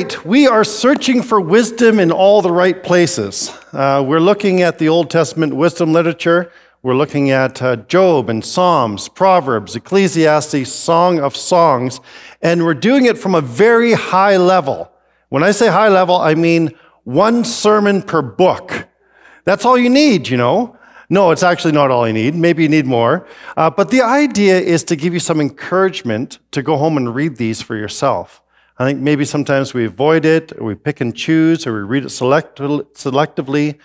Right, we are searching for wisdom in all the right places. Uh, we're looking at the Old Testament wisdom literature. We're looking at uh, Job and Psalms, Proverbs, Ecclesiastes, Song of Songs, and we're doing it from a very high level. When I say high level, I mean one sermon per book. That's all you need, you know. No, it's actually not all you need. Maybe you need more. Uh, but the idea is to give you some encouragement to go home and read these for yourself. I think maybe sometimes we avoid it, or we pick and choose, or we read it select- selectively.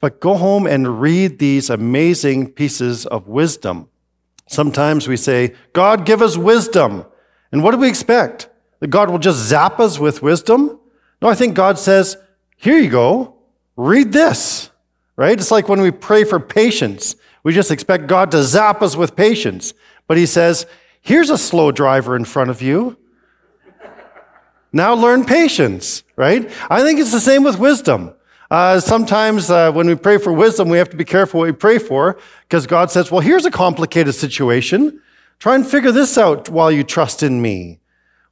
But go home and read these amazing pieces of wisdom. Sometimes we say, God, give us wisdom. And what do we expect? That God will just zap us with wisdom? No, I think God says, here you go, read this right? It's like when we pray for patience, we just expect God to zap us with patience. But He says, here's a slow driver in front of you. Now learn patience, right? I think it's the same with wisdom. Uh, sometimes uh, when we pray for wisdom, we have to be careful what we pray for because God says, well, here's a complicated situation. Try and figure this out while you trust in me.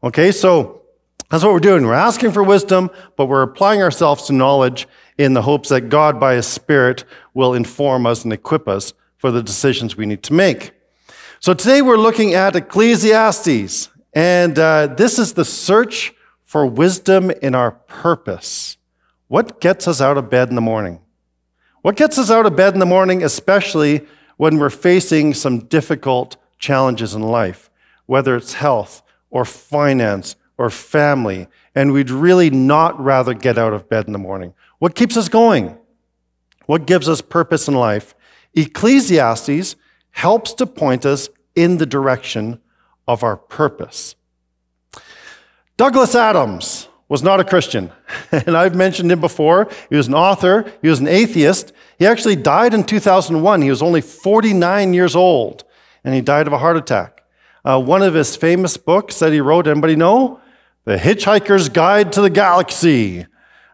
Okay, so that's what we're doing. We're asking for wisdom, but we're applying ourselves to knowledge in the hopes that God, by His Spirit, will inform us and equip us for the decisions we need to make. So today we're looking at Ecclesiastes, and uh, this is the search for wisdom in our purpose. What gets us out of bed in the morning? What gets us out of bed in the morning, especially when we're facing some difficult challenges in life, whether it's health or finance or family, and we'd really not rather get out of bed in the morning? What keeps us going? What gives us purpose in life? Ecclesiastes helps to point us in the direction of our purpose. Douglas Adams was not a Christian, and I've mentioned him before. He was an author, he was an atheist. He actually died in 2001. He was only 49 years old, and he died of a heart attack. Uh, one of his famous books that he wrote, anybody know? The Hitchhiker's Guide to the Galaxy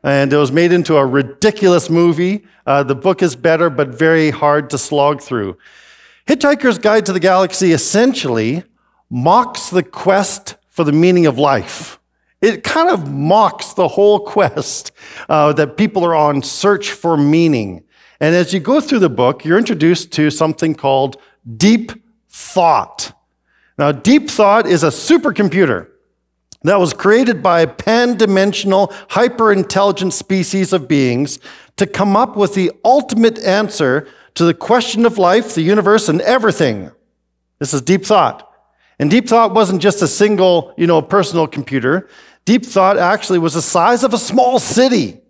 and it was made into a ridiculous movie. Uh, the book is better, but very hard to slog through. Hitchhiker's Guide to the Galaxy essentially mocks the quest for the meaning of life. It kind of mocks the whole quest uh, that people are on search for meaning. And as you go through the book, you're introduced to something called deep thought. Now, deep thought is a supercomputer that was created by a pan dimensional, hyper intelligent species of beings to come up with the ultimate answer to the question of life, the universe, and everything. This is deep thought. And deep thought wasn't just a single, you know, personal computer. Deep thought actually was the size of a small city.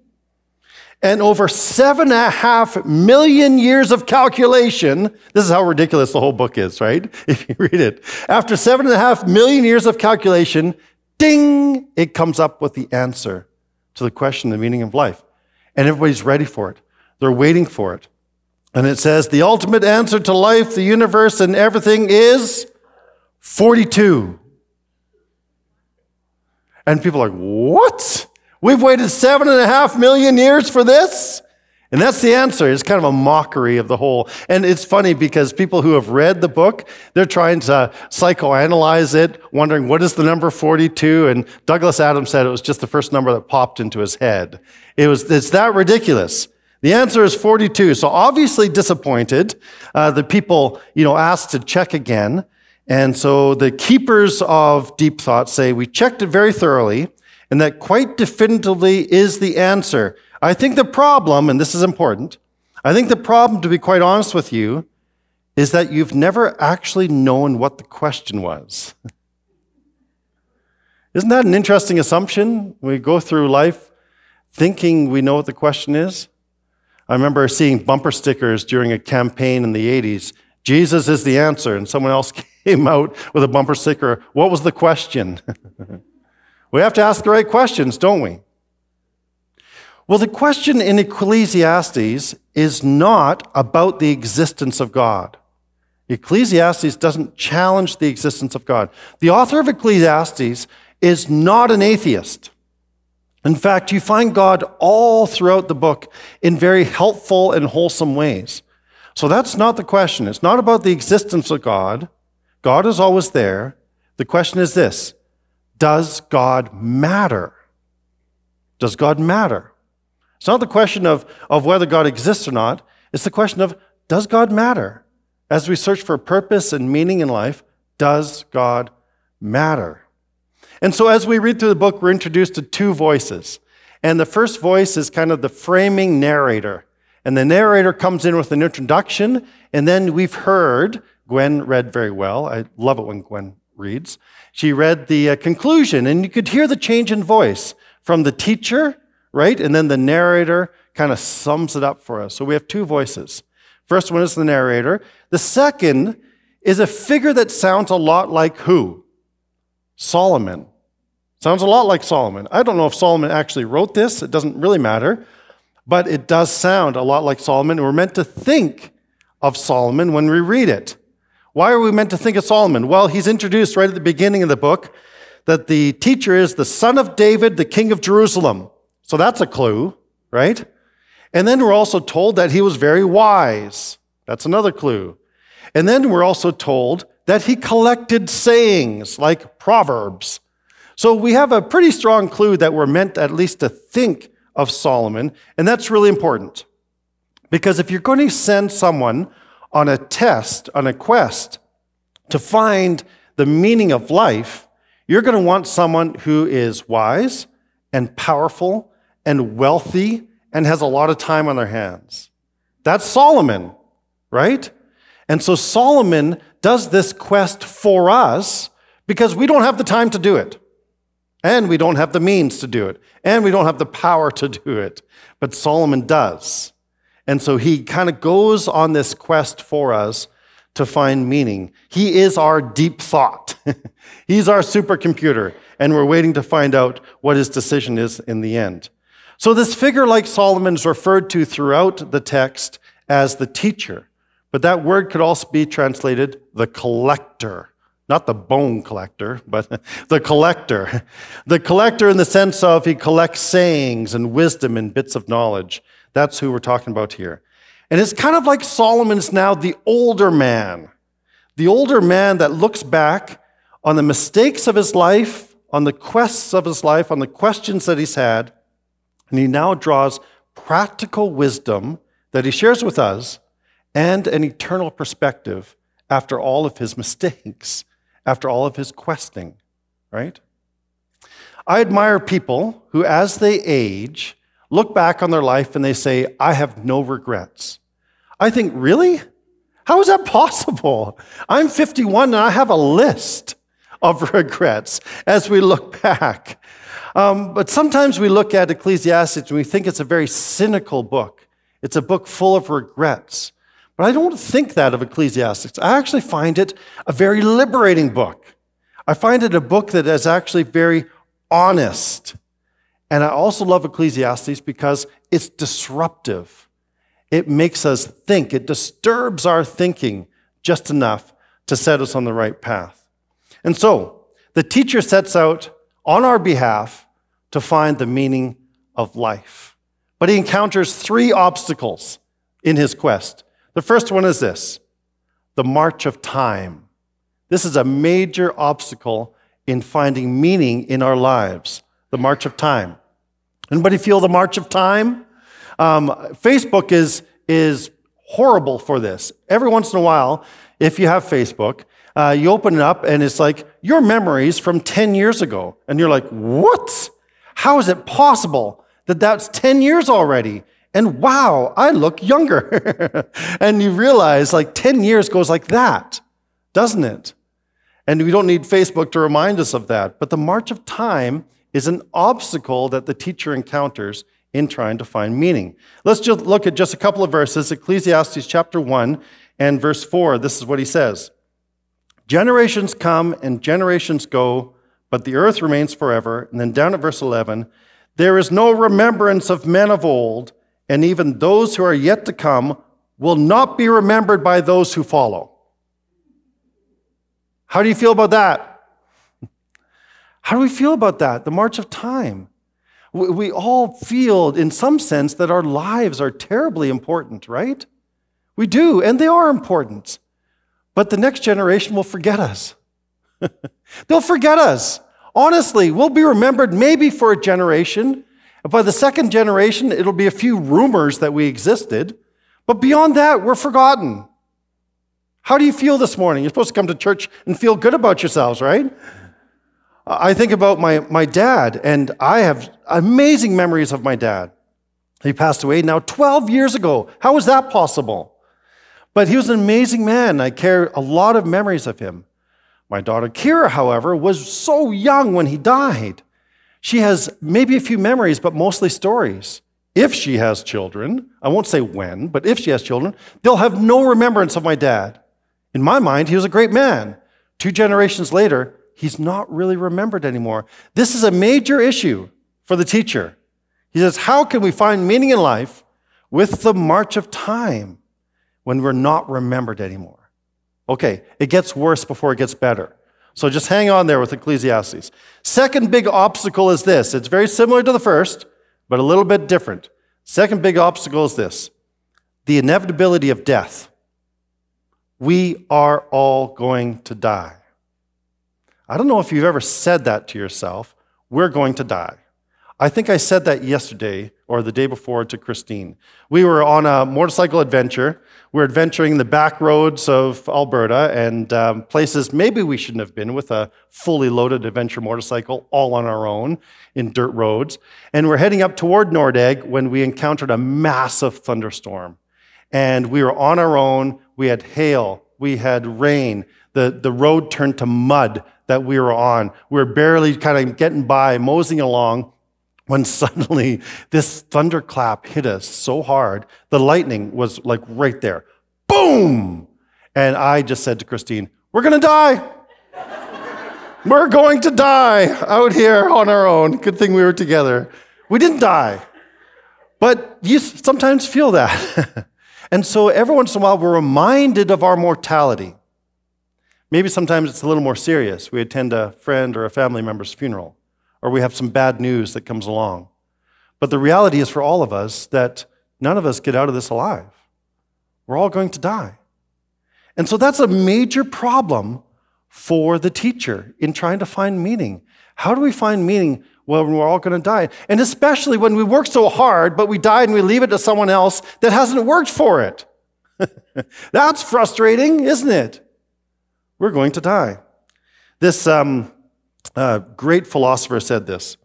And over seven and a half million years of calculation, this is how ridiculous the whole book is, right? If you read it. After seven and a half million years of calculation, ding, it comes up with the answer to the question, the meaning of life. And everybody's ready for it. They're waiting for it. And it says, the ultimate answer to life, the universe, and everything is 42. And people are like, what? We've waited seven and a half million years for this? And that's the answer. It's kind of a mockery of the whole. And it's funny because people who have read the book, they're trying to psychoanalyze it, wondering what is the number 42? And Douglas Adams said it was just the first number that popped into his head. It was, it's that ridiculous. The answer is 42. So obviously disappointed. Uh, the people, you know, asked to check again. And so the keepers of deep thought say, we checked it very thoroughly and that quite definitively is the answer. I think the problem, and this is important, I think the problem, to be quite honest with you, is that you've never actually known what the question was. Isn't that an interesting assumption? We go through life thinking we know what the question is. I remember seeing bumper stickers during a campaign in the 80s Jesus is the answer. And someone else came out with a bumper sticker. What was the question? we have to ask the right questions, don't we? Well, the question in Ecclesiastes is not about the existence of God. Ecclesiastes doesn't challenge the existence of God. The author of Ecclesiastes is not an atheist. In fact, you find God all throughout the book in very helpful and wholesome ways. So that's not the question. It's not about the existence of God. God is always there. The question is this Does God matter? Does God matter? It's not the question of, of whether God exists or not. It's the question of does God matter? As we search for purpose and meaning in life, does God matter? And so as we read through the book, we're introduced to two voices. And the first voice is kind of the framing narrator. And the narrator comes in with an introduction, and then we've heard, Gwen read very well. I love it when Gwen reads. She read the uh, conclusion, and you could hear the change in voice from the teacher, right? And then the narrator kind of sums it up for us. So we have two voices. First one is the narrator. The second is a figure that sounds a lot like who? Solomon. Sounds a lot like Solomon. I don't know if Solomon actually wrote this, it doesn't really matter, but it does sound a lot like Solomon. We're meant to think of Solomon when we read it. Why are we meant to think of Solomon? Well, he's introduced right at the beginning of the book that the teacher is the son of David, the king of Jerusalem. So that's a clue, right? And then we're also told that he was very wise. That's another clue. And then we're also told that he collected sayings like proverbs. So we have a pretty strong clue that we're meant at least to think of Solomon, and that's really important. Because if you're going to send someone on a test, on a quest to find the meaning of life, you're going to want someone who is wise and powerful and wealthy and has a lot of time on their hands. That's Solomon, right? And so Solomon does this quest for us because we don't have the time to do it. And we don't have the means to do it. And we don't have the power to do it. But Solomon does. And so he kind of goes on this quest for us to find meaning. He is our deep thought. He's our supercomputer. And we're waiting to find out what his decision is in the end. So this figure like Solomon is referred to throughout the text as the teacher. But that word could also be translated the collector. Not the bone collector, but the collector. The collector in the sense of he collects sayings and wisdom and bits of knowledge. That's who we're talking about here. And it's kind of like Solomon's now the older man. The older man that looks back on the mistakes of his life, on the quests of his life, on the questions that he's had, and he now draws practical wisdom that he shares with us and an eternal perspective after all of his mistakes after all of his questing, right? I admire people who, as they age, look back on their life and they say, I have no regrets. I think, really? How is that possible? I'm 51 and I have a list of regrets as we look back. Um, but sometimes we look at Ecclesiastes and we think it's a very cynical book. It's a book full of regrets. But I don't think that of Ecclesiastes. I actually find it a very liberating book. I find it a book that is actually very honest. And I also love Ecclesiastes because it's disruptive. It makes us think, it disturbs our thinking just enough to set us on the right path. And so, the teacher sets out on our behalf to find the meaning of life. But he encounters three obstacles in his quest. The first one is this the march of time. This is a major obstacle in finding meaning in our lives, the march of time. Anybody feel the march of time? Um, Facebook is, is horrible for this. Every once in a while, if you have Facebook, uh, you open it up and it's like your memories from 10 years ago. And you're like, what? How is it possible that that's 10 years already? And wow, I look younger. and you realize like 10 years goes like that, doesn't it? And we don't need Facebook to remind us of that. But the march of time is an obstacle that the teacher encounters in trying to find meaning. Let's just look at just a couple of verses Ecclesiastes chapter 1 and verse 4. This is what he says Generations come and generations go, but the earth remains forever. And then down at verse 11, there is no remembrance of men of old and even those who are yet to come will not be remembered by those who follow. How do you feel about that? How do we feel about that? The march of time. We all feel, in some sense, that our lives are terribly important, right? We do, and they are important. But the next generation will forget us. They'll forget us. Honestly, we'll be remembered maybe for a generation, By the second generation, it'll be a few rumors that we existed, but beyond that, we're forgotten. How do you feel this morning? You're supposed to come to church and feel good about yourselves, right? I think about my, my dad, and I have amazing memories of my dad. He passed away now 12 years ago. How was that possible? But he was an amazing man. I carry a lot of memories of him. My daughter Kira, however, was so young when he died. She has maybe a few memories, but mostly stories. If she has children, I won't say when, but if she has children, they'll have no remembrance of my dad. In my mind, he was a great man. Two generations later, he's not really remembered anymore. This is a major issue for the teacher. He says, How can we find meaning in life with the march of time when we're not remembered anymore? Okay, it gets worse before it gets better. So just hang on there with Ecclesiastes. Second big obstacle is this it's very similar to the first, but a little bit different. Second big obstacle is this the inevitability of death. We are all going to die. I don't know if you've ever said that to yourself. We're going to die. I think I said that yesterday or the day before to Christine. We were on a motorcycle adventure. We are adventuring the back roads of Alberta and um, places maybe we shouldn't have been with a fully loaded adventure motorcycle all on our own in dirt roads. And we're heading up toward Nordegg when we encountered a massive thunderstorm. And we were on our own. We had hail. We had rain. The, the road turned to mud that we were on. We were barely kind of getting by, moseying along, when suddenly this thunderclap hit us so hard, the lightning was like right there. Boom! And I just said to Christine, We're to die. we're going to die out here on our own. Good thing we were together. We didn't die. But you sometimes feel that. and so every once in a while, we're reminded of our mortality. Maybe sometimes it's a little more serious. We attend a friend or a family member's funeral, or we have some bad news that comes along. But the reality is for all of us that none of us get out of this alive. We're all going to die. And so that's a major problem for the teacher in trying to find meaning. How do we find meaning when we're all going to die? And especially when we work so hard, but we die and we leave it to someone else that hasn't worked for it. that's frustrating, isn't it? We're going to die. This um, uh, great philosopher said this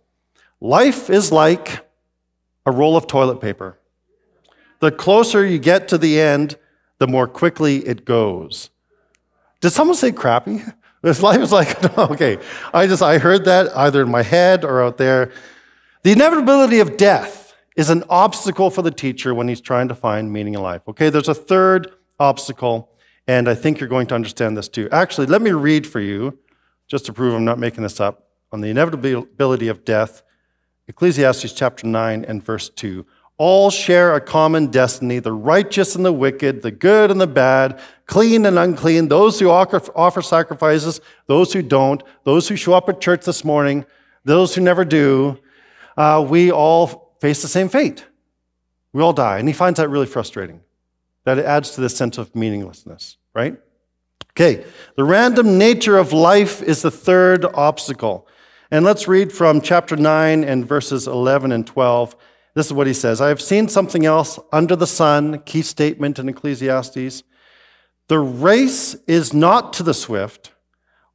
Life is like a roll of toilet paper. The closer you get to the end, the more quickly it goes. Did someone say crappy? This life is like, okay, I just, I heard that either in my head or out there. The inevitability of death is an obstacle for the teacher when he's trying to find meaning in life. Okay, there's a third obstacle, and I think you're going to understand this too. Actually, let me read for you, just to prove I'm not making this up, on the inevitability of death, Ecclesiastes chapter 9 and verse 2. All share a common destiny the righteous and the wicked, the good and the bad, clean and unclean, those who offer sacrifices, those who don't, those who show up at church this morning, those who never do. Uh, we all face the same fate. We all die. And he finds that really frustrating that it adds to this sense of meaninglessness, right? Okay, the random nature of life is the third obstacle. And let's read from chapter 9 and verses 11 and 12. This is what he says I have seen something else under the sun, key statement in Ecclesiastes. The race is not to the swift,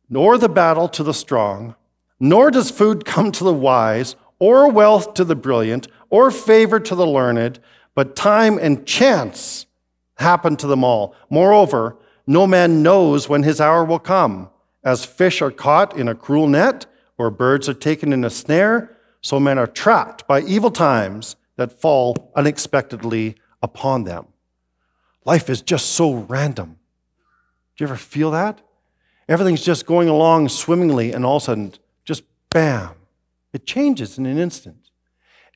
nor the battle to the strong, nor does food come to the wise, or wealth to the brilliant, or favor to the learned, but time and chance happen to them all. Moreover, no man knows when his hour will come. As fish are caught in a cruel net, or birds are taken in a snare, so men are trapped by evil times that fall unexpectedly upon them. Life is just so random. Do you ever feel that? Everything's just going along swimmingly, and all of a sudden, just bam, it changes in an instant.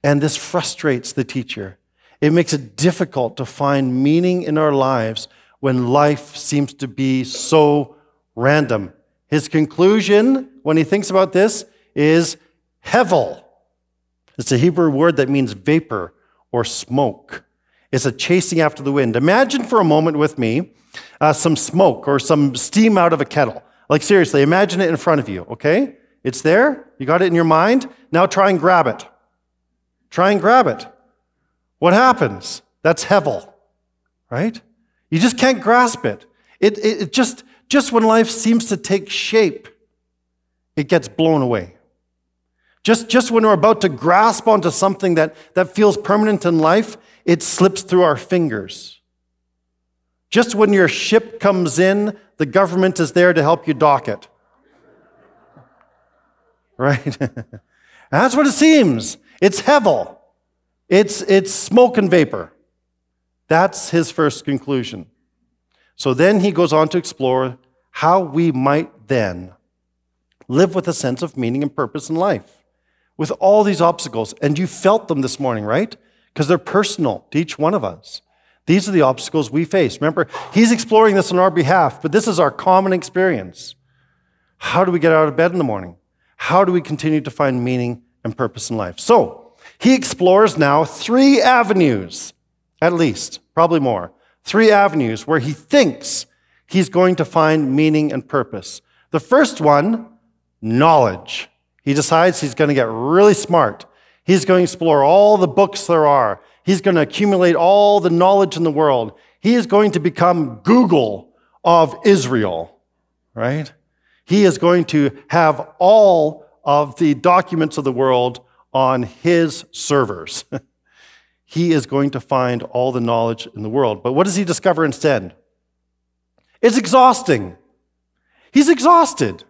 And this frustrates the teacher it makes it difficult to find meaning in our lives when life seems to be so random. His conclusion, when he thinks about this, is hevel. It's a Hebrew word that means vapor or smoke. It's a chasing after the wind. Imagine for a moment with me uh, some smoke or some steam out of a kettle. Like, seriously, imagine it in front of you, okay? It's there. You got it in your mind. Now try and grab it. Try and grab it. What happens? That's hevel, right? You just can't grasp it. It, it, it just, just when life seems to take shape, it gets blown away. Just, just when we're about to grasp onto something that, that feels permanent in life, it slips through our fingers. Just when your ship comes in, the government is there to help you dock it. Right? That's what it seems. It's hevel. It's, it's smoke and vapor. That's his first conclusion. So then he goes on to explore how we might then live with a sense of meaning and purpose in life with all these obstacles. And you felt them this morning, right? Because they're personal to each one of us. These are the obstacles we face. Remember, he's exploring this on our behalf, but this is our common experience. How do we get out of bed in the morning? How do we continue to find meaning and purpose in life? So, he explores now three avenues, at least, probably more. Three avenues where he thinks he's going to find meaning and purpose. The first one, knowledge. He decides he's going to get really smart. He's going to explore all the books there are. He's going to accumulate all the knowledge in the world. He is going to become Google of Israel, right? He is going to have all of the documents of the world on his servers. he is going to find all the knowledge in the world. But what does he discover instead? It's exhausting. He's exhausted.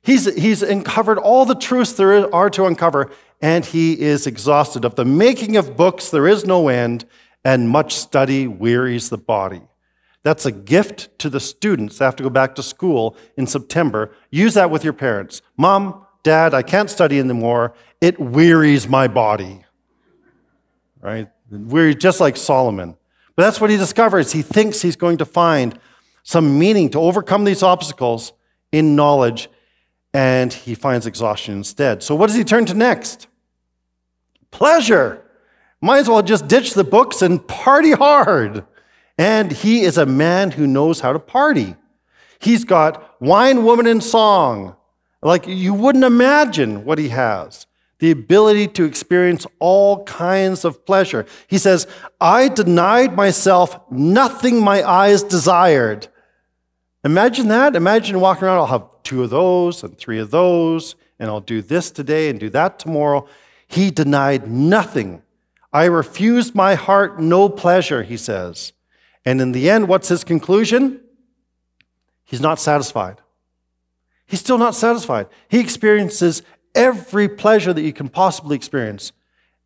He's, he's uncovered all the truths there are to uncover, and he is exhausted. Of the making of books, there is no end, and much study wearies the body. That's a gift to the students that have to go back to school in September. Use that with your parents. Mom, Dad, I can't study anymore. It wearies my body. Right? Weary, just like Solomon. But that's what he discovers. He thinks he's going to find some meaning to overcome these obstacles in knowledge and he finds exhaustion instead. So, what does he turn to next? Pleasure. Might as well just ditch the books and party hard. And he is a man who knows how to party. He's got wine, woman, and song. Like you wouldn't imagine what he has the ability to experience all kinds of pleasure. He says, I denied myself nothing my eyes desired. Imagine that. Imagine walking around, I'll have two of those and three of those, and I'll do this today and do that tomorrow. He denied nothing. I refused my heart no pleasure, he says. And in the end, what's his conclusion? He's not satisfied. He's still not satisfied. He experiences every pleasure that you can possibly experience.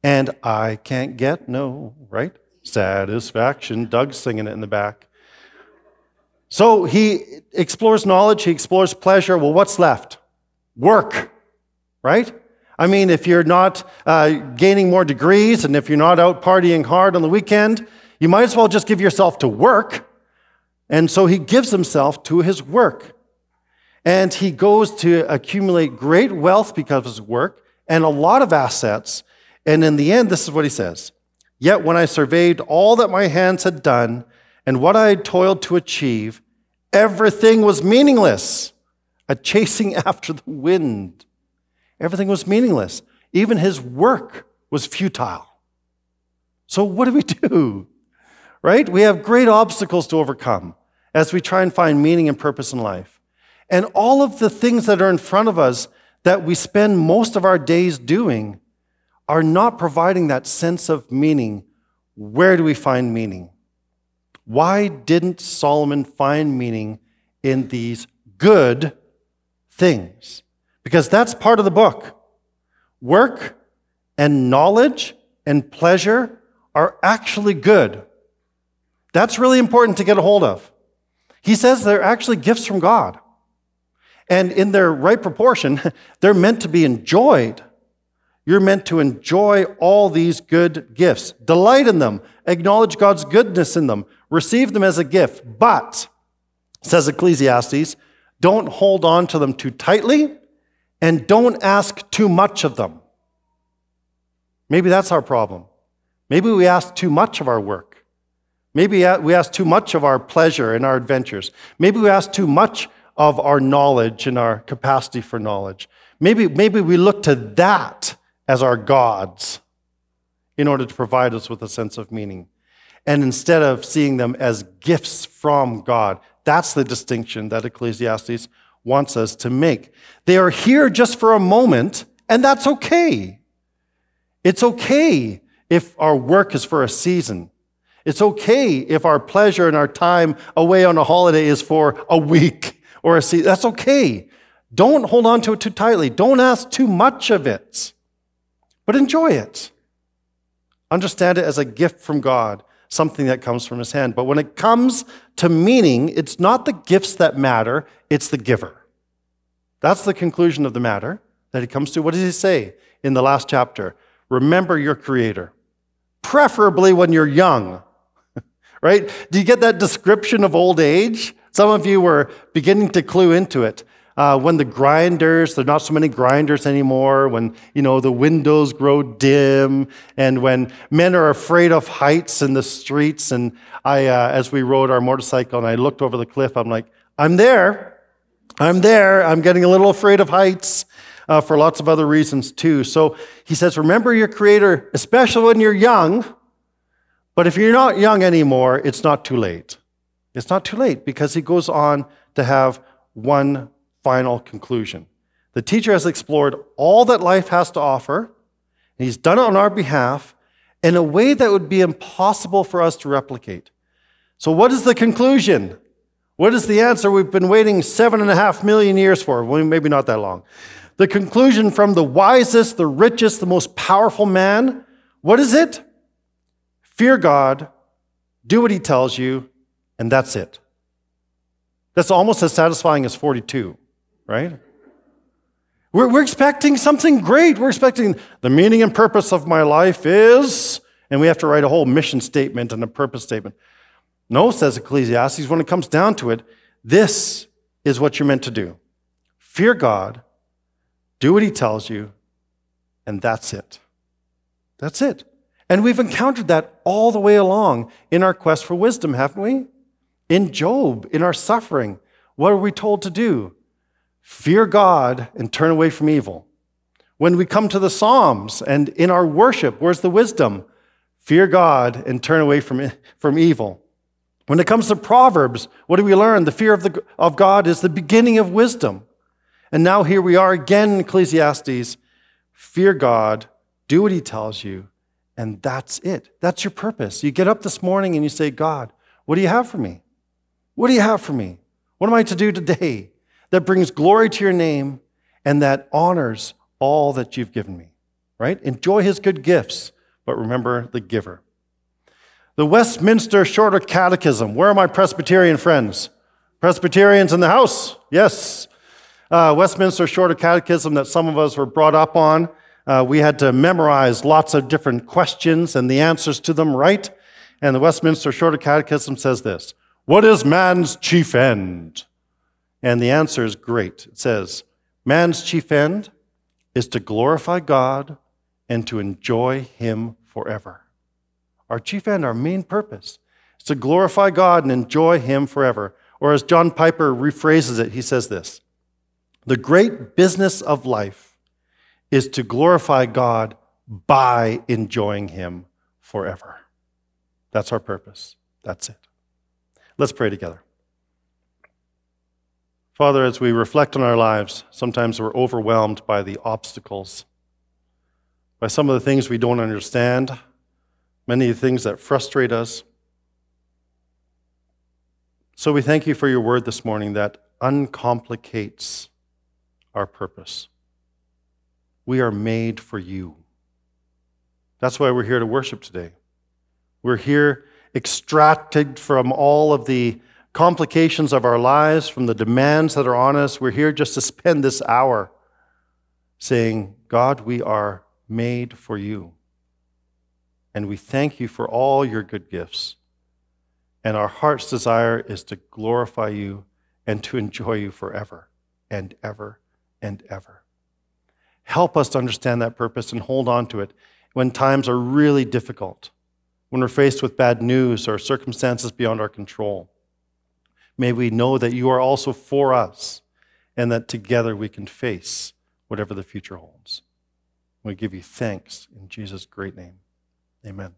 And I can't get no, right? Satisfaction. Doug's singing it in the back. So he explores knowledge, he explores pleasure. Well, what's left? Work, right? I mean, if you're not uh, gaining more degrees and if you're not out partying hard on the weekend, you might as well just give yourself to work. And so he gives himself to his work. And he goes to accumulate great wealth because of his work and a lot of assets. And in the end, this is what he says Yet when I surveyed all that my hands had done and what I had toiled to achieve, Everything was meaningless, a chasing after the wind. Everything was meaningless. Even his work was futile. So, what do we do? Right? We have great obstacles to overcome as we try and find meaning and purpose in life. And all of the things that are in front of us that we spend most of our days doing are not providing that sense of meaning. Where do we find meaning? Why didn't Solomon find meaning in these good things? Because that's part of the book. Work and knowledge and pleasure are actually good. That's really important to get a hold of. He says they're actually gifts from God. And in their right proportion, they're meant to be enjoyed. You're meant to enjoy all these good gifts, delight in them, acknowledge God's goodness in them, receive them as a gift. But, says Ecclesiastes, don't hold on to them too tightly and don't ask too much of them. Maybe that's our problem. Maybe we ask too much of our work. Maybe we ask too much of our pleasure and our adventures. Maybe we ask too much of our knowledge and our capacity for knowledge. Maybe, maybe we look to that as our gods in order to provide us with a sense of meaning. And instead of seeing them as gifts from God, that's the distinction that Ecclesiastes wants us to make. They are here just for a moment, and that's okay. It's okay if our work is for a season. It's okay if our pleasure and our time away on a holiday is for a week or a season. That's okay. Don't hold on to it too tightly. Don't ask too much of it, but enjoy it. Understand it as a gift from God, something that comes from His hand. But when it comes to meaning, it's not the gifts that matter, it's the giver. That's the conclusion of the matter that He comes to. What does He say in the last chapter? Remember your Creator, preferably when you're young. right? Do you get that description of old age? Some of you were beginning to clue into it. Uh, when the grinders, there are not so many grinders anymore, when, you know, the windows grow dim, and when men are afraid of heights in the streets. And I, uh, as we rode our motorcycle and I looked over the cliff, I'm like, I'm there. I'm there. I'm getting a little afraid of heights. Uh, for lots of other reasons too. So he says, remember your creator, especially when you're young. But if you're not young anymore, it's not too late. It's not too late because he goes on to have one final conclusion. The teacher has explored all that life has to offer, and he's done it on our behalf in a way that would be impossible for us to replicate. So, what is the conclusion? What is the answer we've been waiting seven and a half million years for? Well, maybe not that long. The conclusion from the wisest, the richest, the most powerful man what is it? Fear God, do what he tells you, and that's it. That's almost as satisfying as 42 right? We're, we're expecting something great. We're expecting the meaning and purpose of my life is, and we have to write a whole mission statement and a purpose statement. No, says Ecclesiastes, when it comes down to it, this is what you're meant to do fear God, do what He tells you, and that's it. That's it. And we've encountered that all the way along in our quest for wisdom, haven't we? In Job, in our suffering, what are we told to do? fear God and turn away from evil. When we come to the Psalms and in our worship, where's the wisdom? Fear God and turn away from, from evil. When it comes to Proverbs, what do we learn? The fear of, the, of God is the beginning of wisdom. And now here we are again in Ecclesiastes. Fear God, do what he tells you, and that's it. That's your purpose. You get up this morning and you say, God, what do you have for me? What do you have for me? What am I to do today? that brings glory to your name and that honors all that you've given me, right? Enjoy his good gifts, but remember the giver. The Westminster Shorter Catechism. Where are my Presbyterian friends? Presbyterians in the house? Yes. Uh, Westminster Shorter Catechism that some of us were brought up on. Uh, we had to memorize lots of different questions and the answers to them, right? And the Westminster Shorter Catechism says this What is man's chief end? And the answer is great. It says, Man's chief end is to glorify God and to enjoy Him forever. Our chief end, our main purpose, is to glorify God and enjoy Him forever. Or as John Piper rephrases it, he says this The great business of life is to glorify God by enjoying Him forever. That's our purpose. That's it. Let's pray together. Father, as we reflect on our lives, sometimes we're overwhelmed by the obstacles, by some of the things we don't understand, many of the things that frustrate us. So we thank you for your word this morning that uncomplicates our purpose. We are made for you. That's why we're here to worship today. We're here extracted from all of the complications of our lives, from the demands that are on us. We're here just to spend this hour saying, God, we are made for you. And we thank you for all your good gifts. And our heart's desire is to glorify you and to enjoy you forever and ever and ever. Help us to understand that purpose and hold on to it when times are really difficult, when we're faced with bad news or circumstances beyond our control. May we know that you are also for us and that together we can face whatever the future holds. We give you thanks in Jesus' great name. Amen.